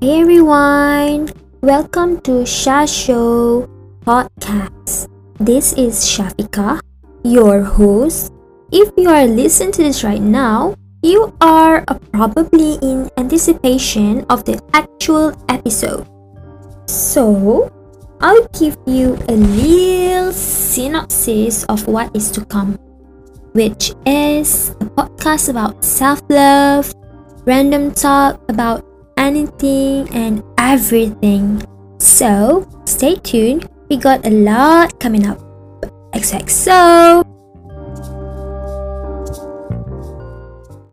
Hey everyone, welcome to Sha Show podcast. This is Shafika, your host. If you are listening to this right now, you are probably in anticipation of the actual episode. So, I'll give you a little synopsis of what is to come, which is a podcast about self love, random talk about anything and everything. So, stay tuned, we got a lot coming up. XXO!